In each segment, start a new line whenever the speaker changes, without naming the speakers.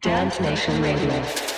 Dance Nation Radio.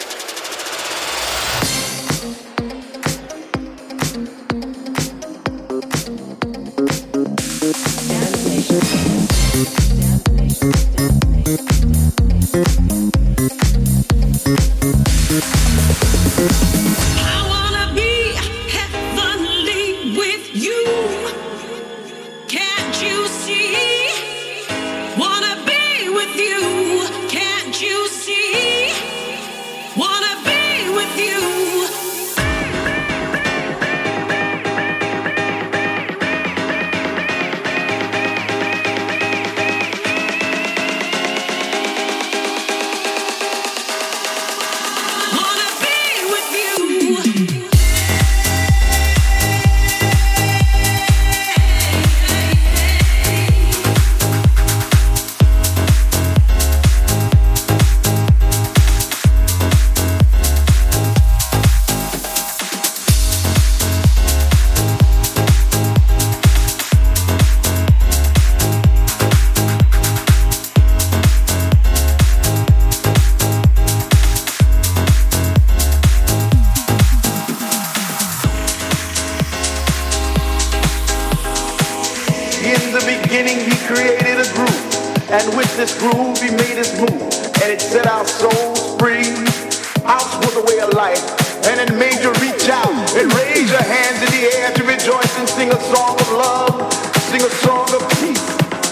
your hands in the air to rejoice and sing a song of love, sing a song of peace,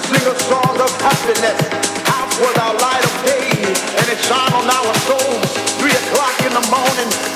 sing a song of happiness. Out was our light of day, and it shone on our souls. Three o'clock in the morning.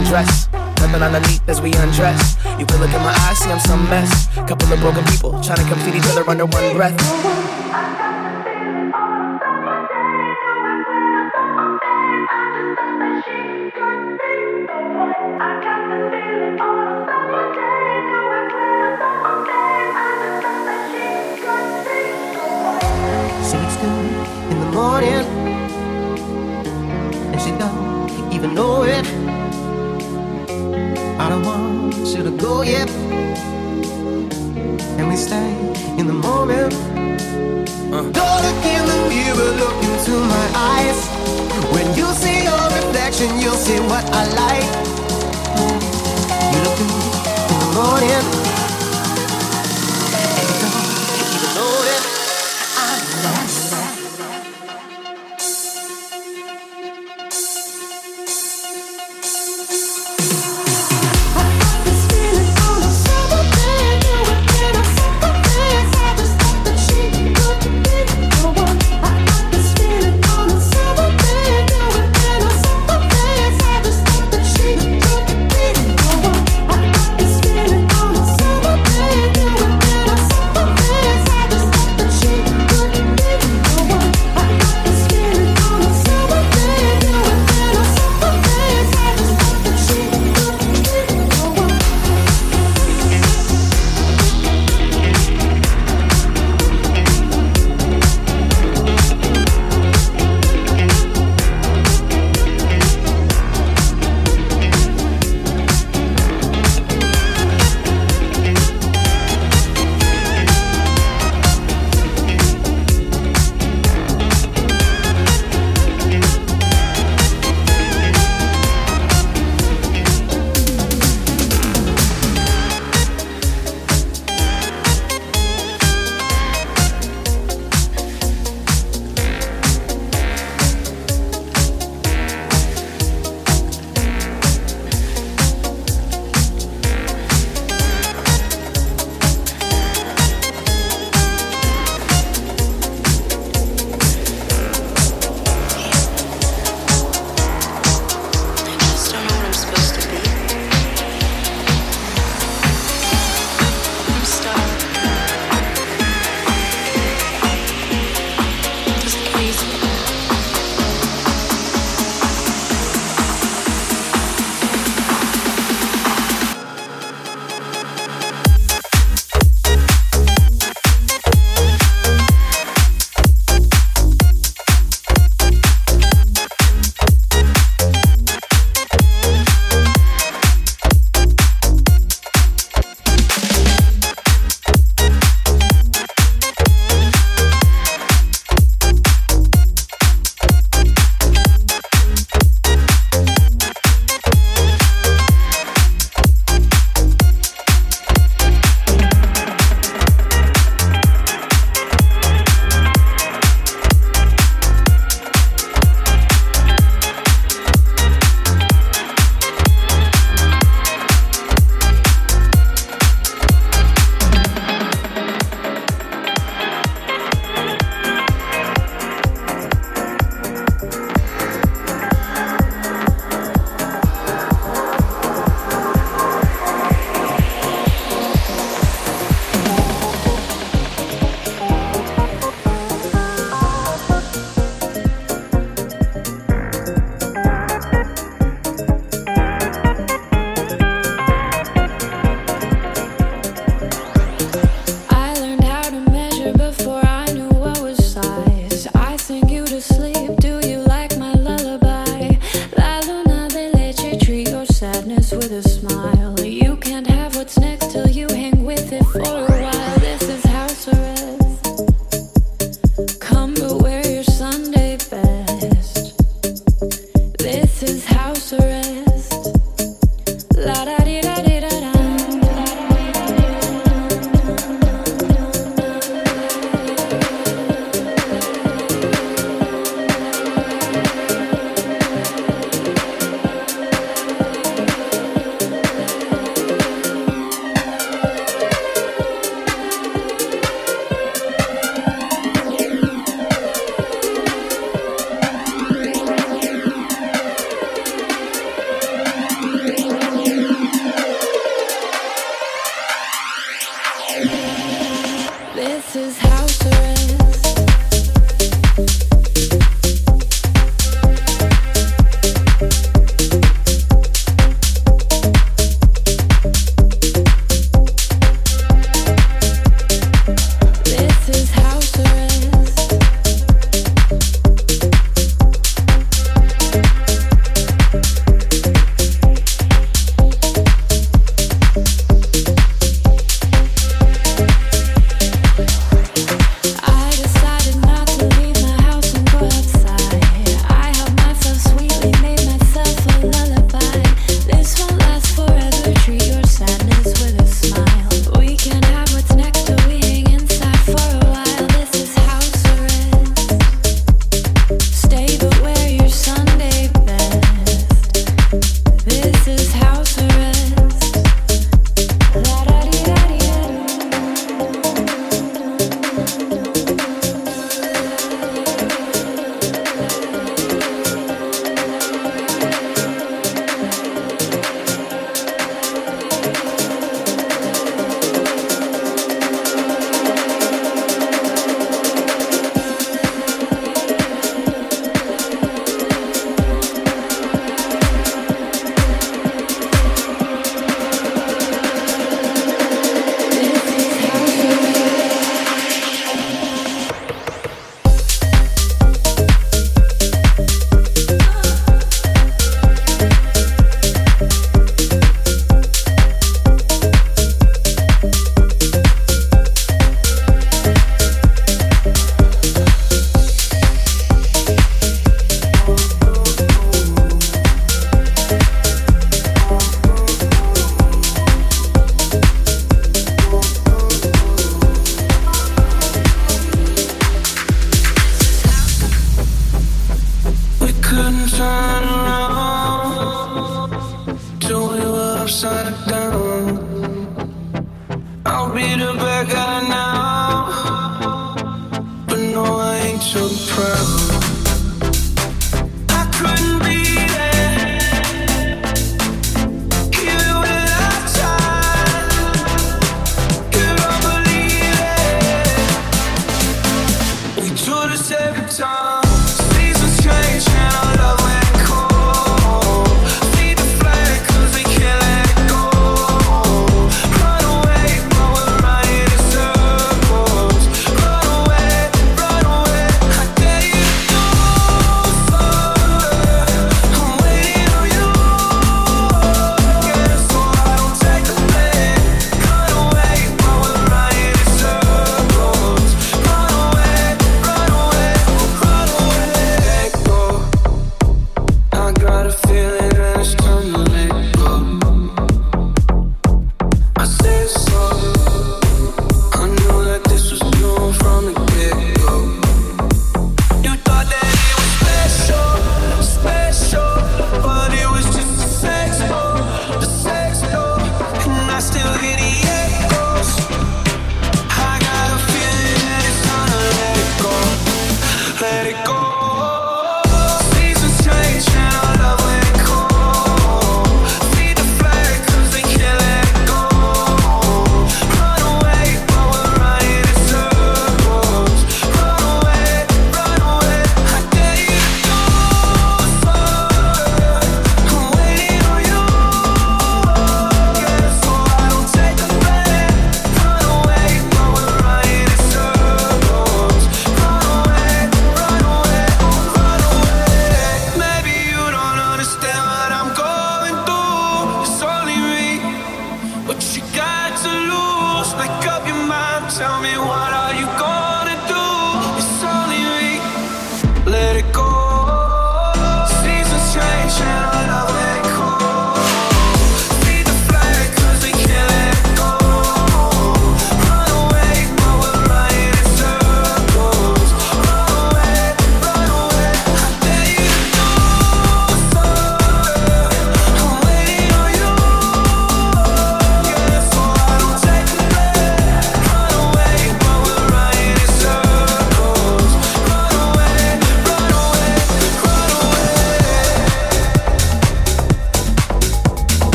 undress. Nothing underneath as we undress. You can look in my eyes, see I'm some mess. Couple of broken people trying to complete each other under one breath.
Go, yep. And we stay in the moment. Uh. Don't look in the mirror, look into my eyes. When you see your reflection, you'll see what I like. You look in the morning.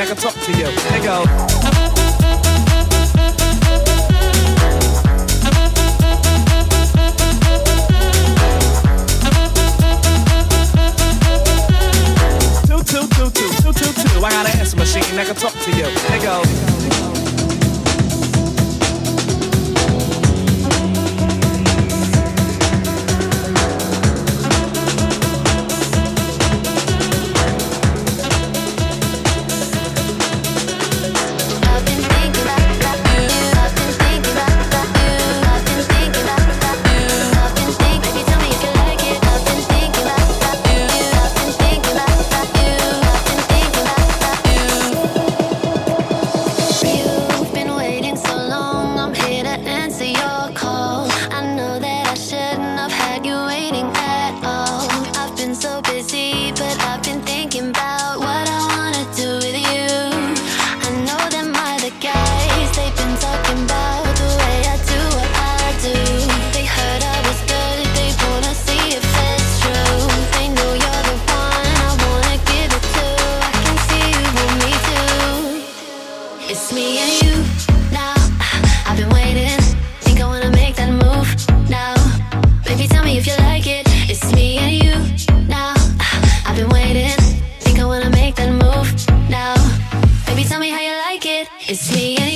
That
can talk to you. They go. It's me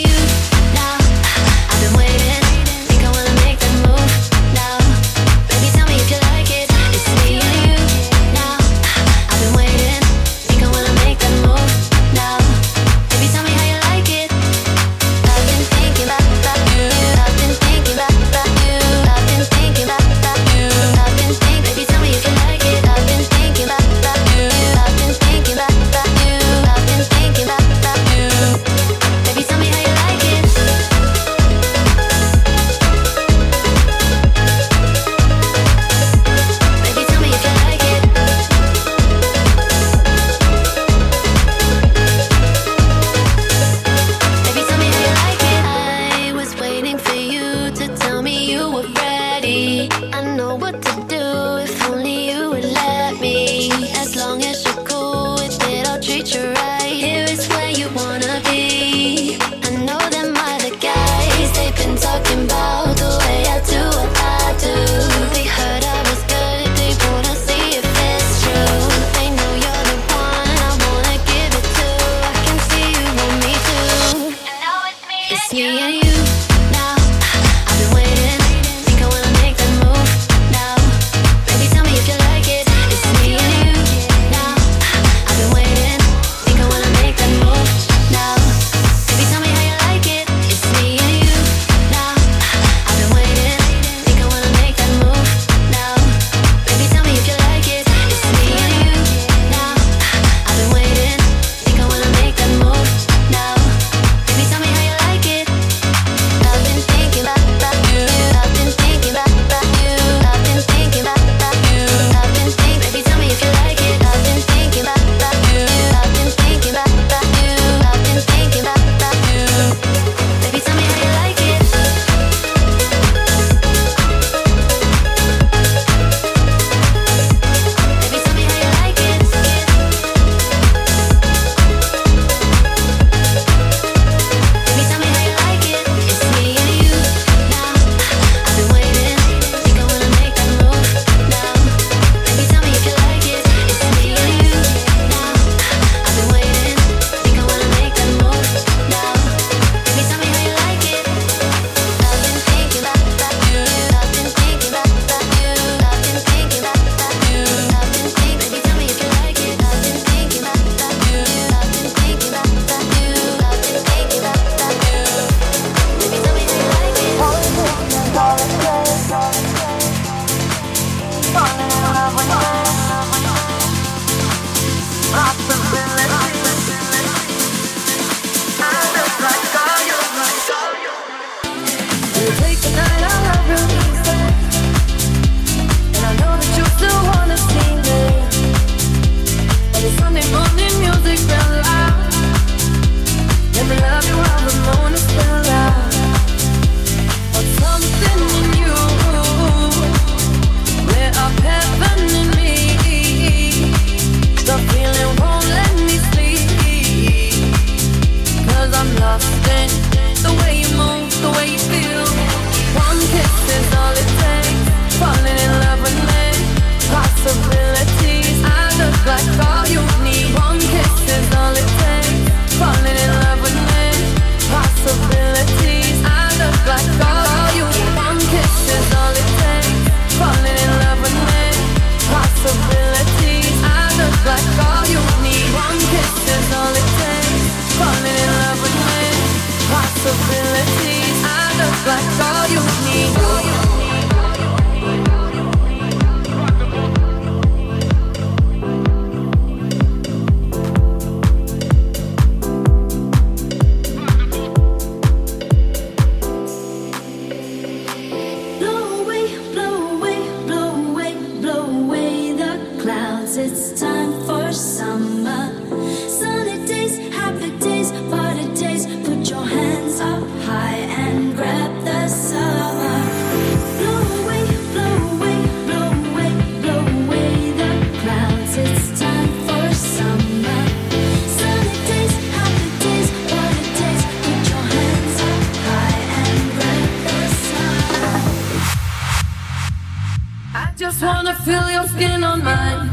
wanna
feel
your
skin on mine.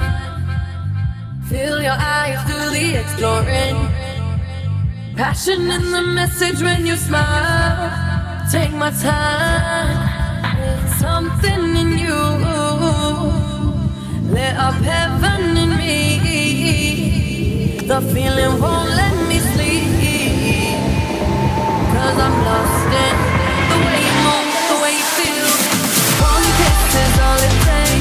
Feel your eyes do the exploring. Passion in the message when you smile. Take my time. Something in you lit up heaven in me. The feeling won't let me sleep. Cause I'm lost in the way you move, the way you feel. One kiss is all it takes.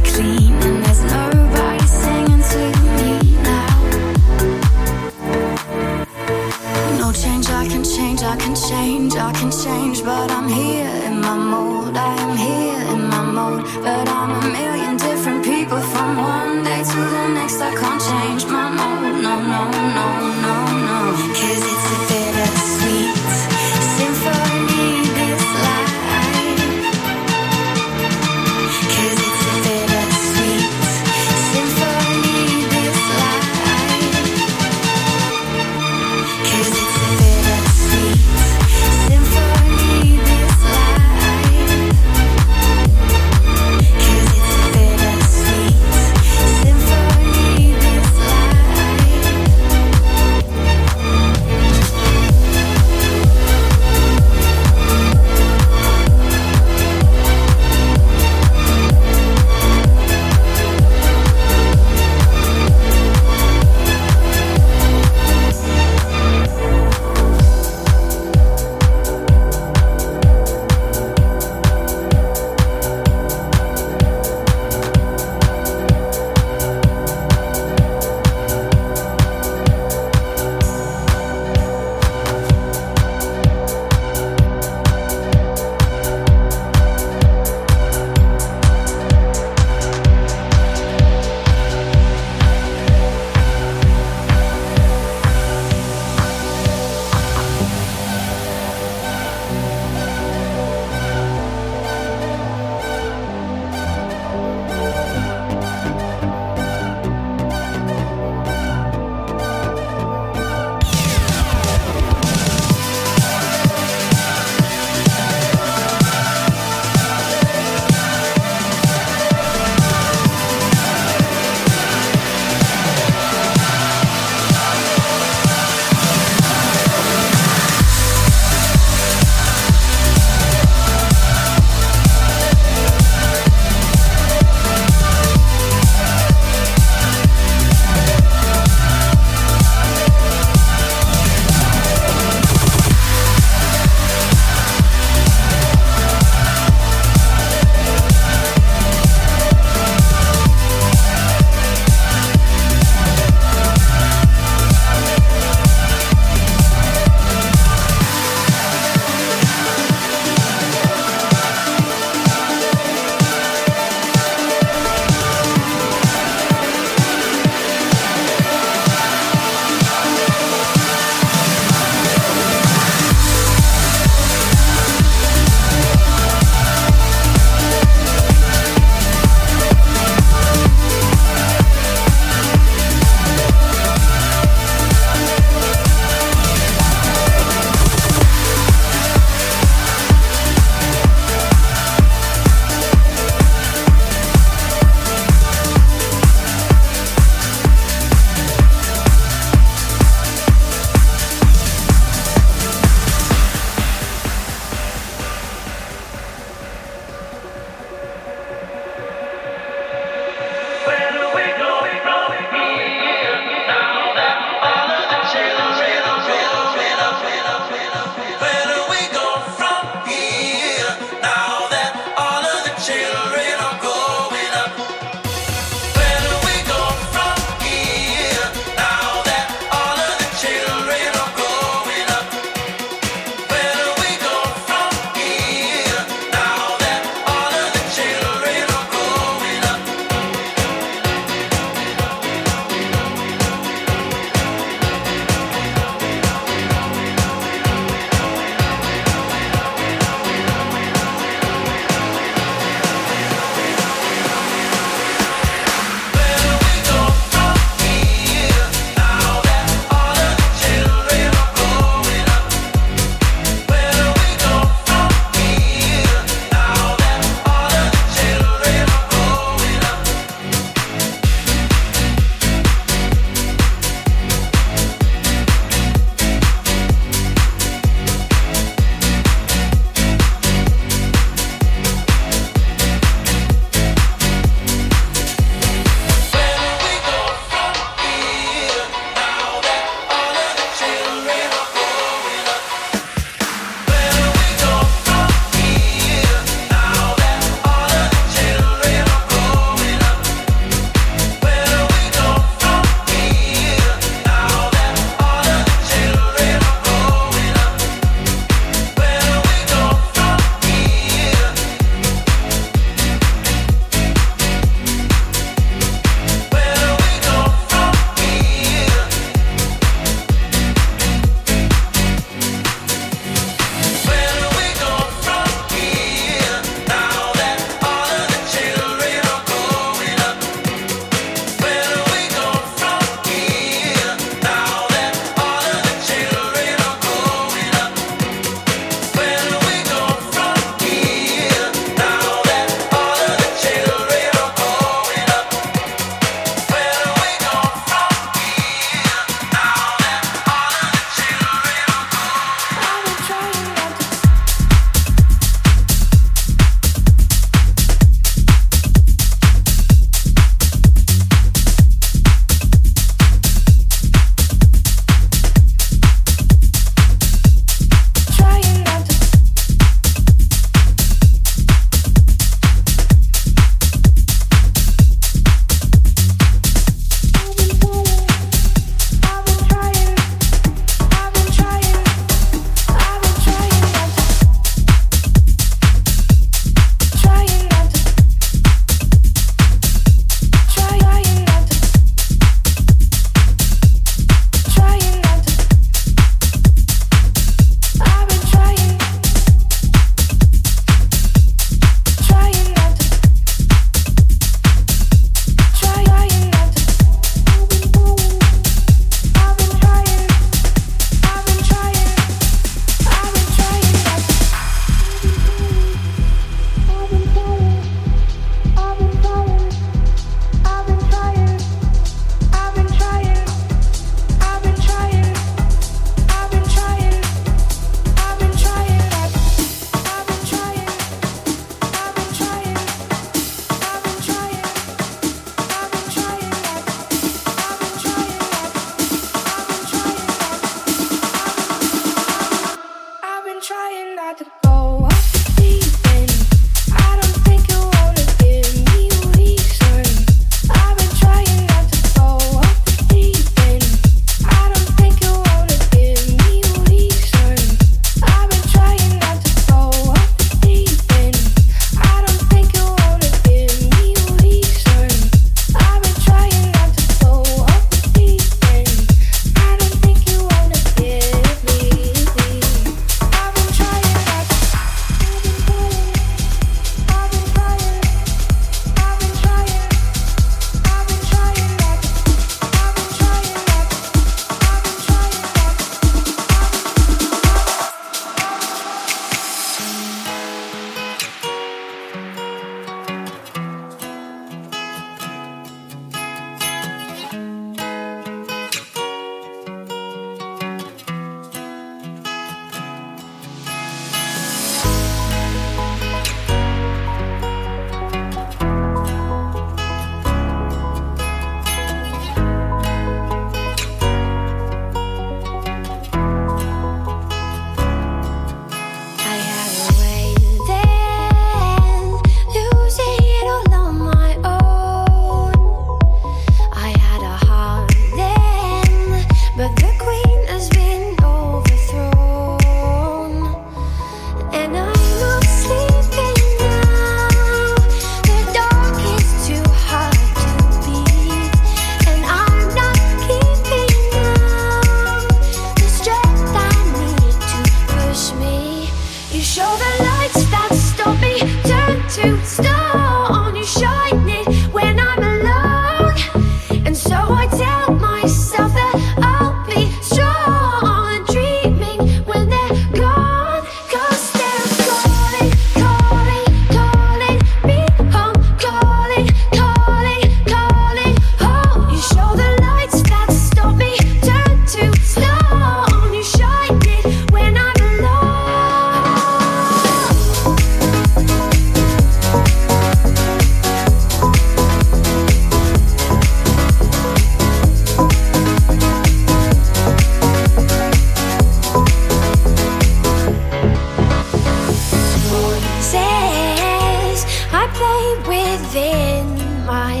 within my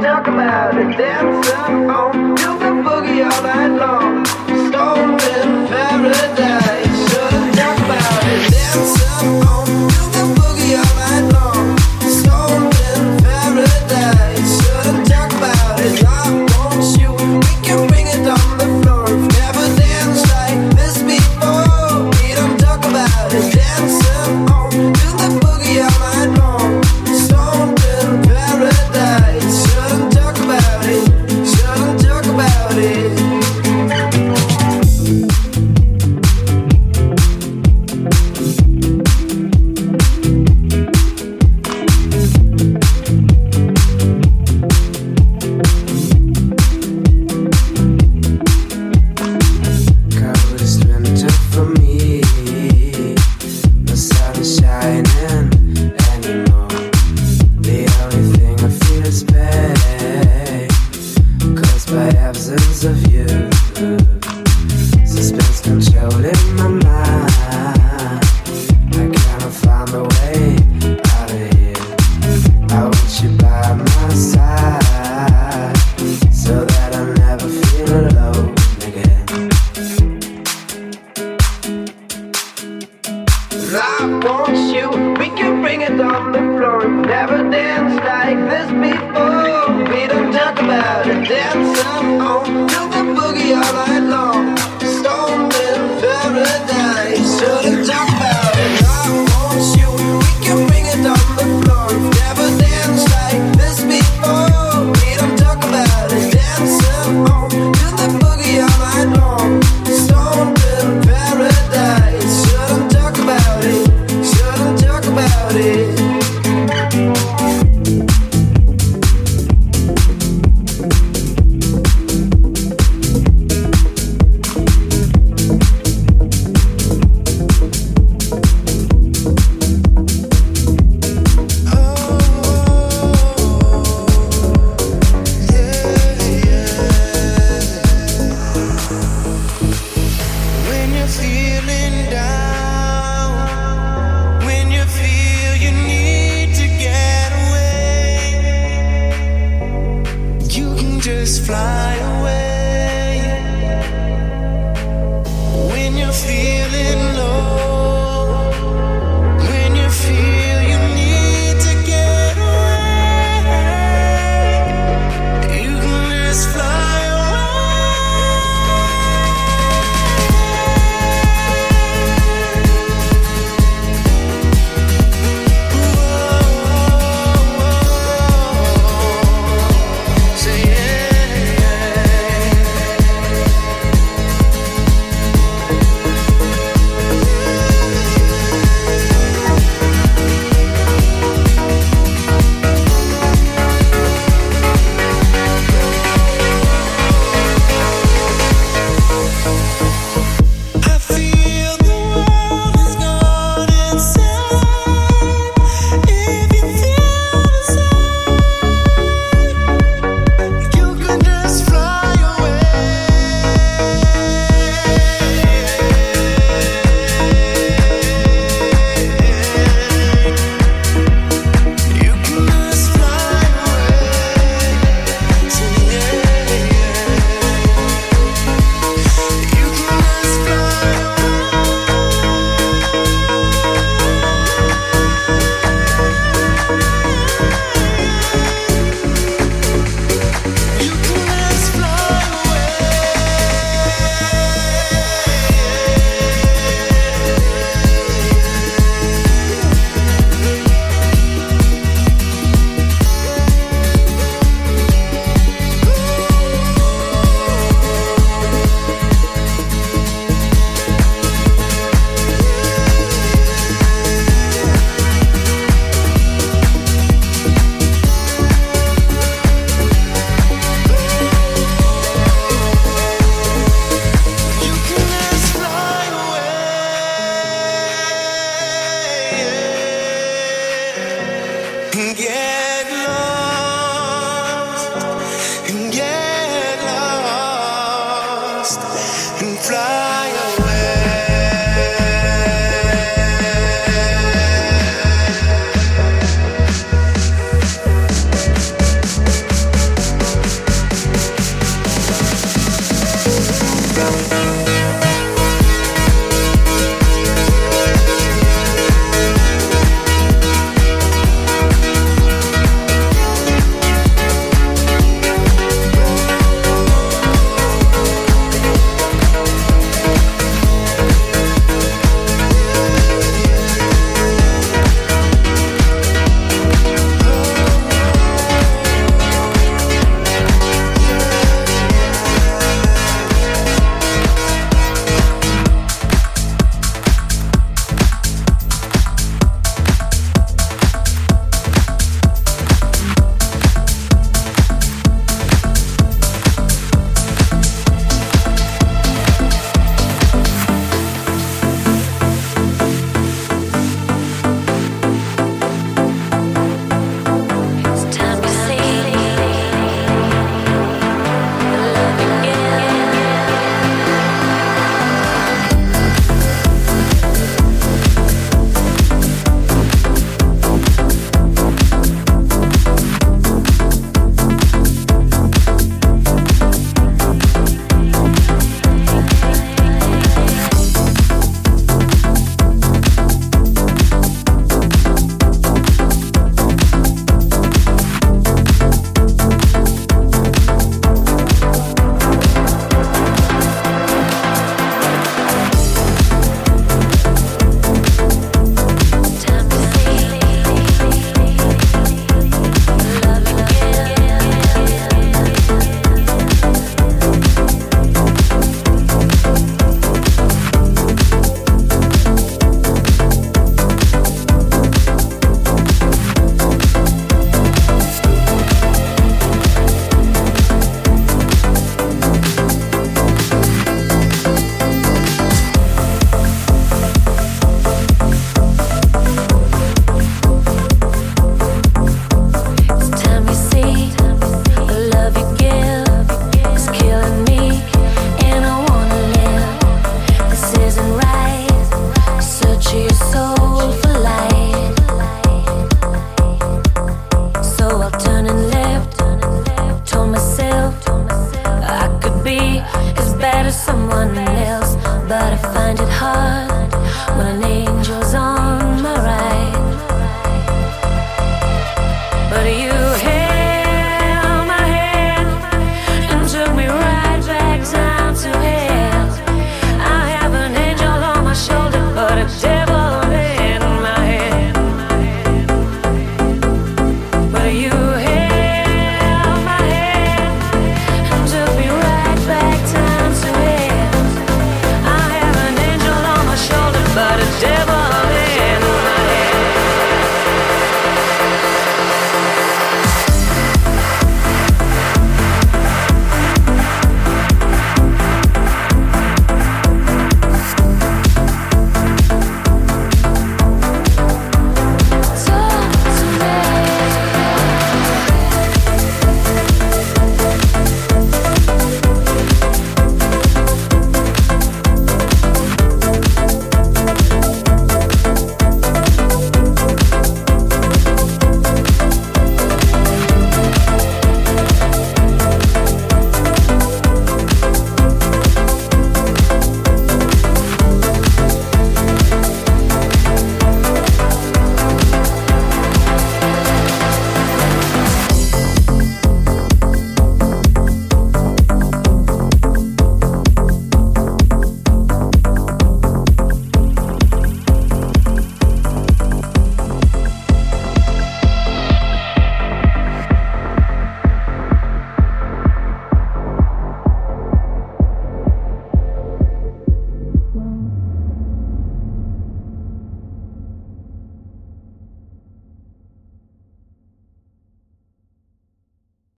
talk about it. Dance on phone, the boogie all night long. Stolen paradise, should talk about it. Dance on phone, the boogie.